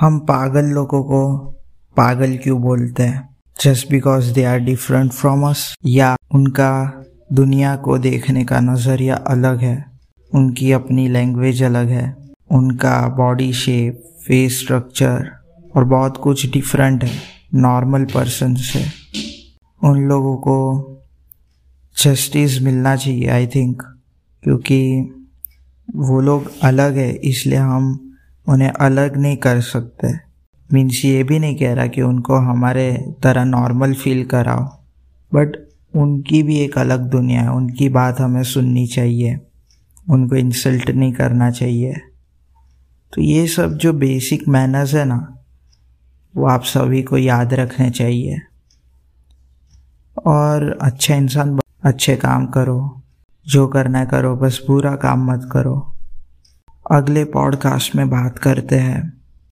हम पागल लोगों को पागल क्यों बोलते हैं? Just because they are different from us या उनका दुनिया को देखने का नज़रिया अलग है, उनकी अपनी लैंग्वेज अलग है, उनका बॉडी शेप फेस स्ट्रक्चर और बहुत कुछ डिफरेंट है नॉर्मल पर्सन से उन लोगों को जस्टिस मिलना चाहिए आई थिंक क्योंकि वो लोग अलग है, इसलिए हम उन्हें अलग नहीं कर सकते। मीन्स ये भी नहीं कह रहा कि उनको हमारे तरह नॉर्मल फील कराओ। बट उनकी भी एक अलग दुनिया है, उनकी बात हमें सुननी चाहिए। उनको इंसल्ट नहीं करना चाहिए। तो ये सब जो बेसिक मैनर्स है ना, वो आप सभी को याद रखने चाहिए। और अच्छा इंसान अच्छे काम करो। जो करना है करो, बस बुरा काम मत करो। अगले पॉडकास्ट में बात करते हैं।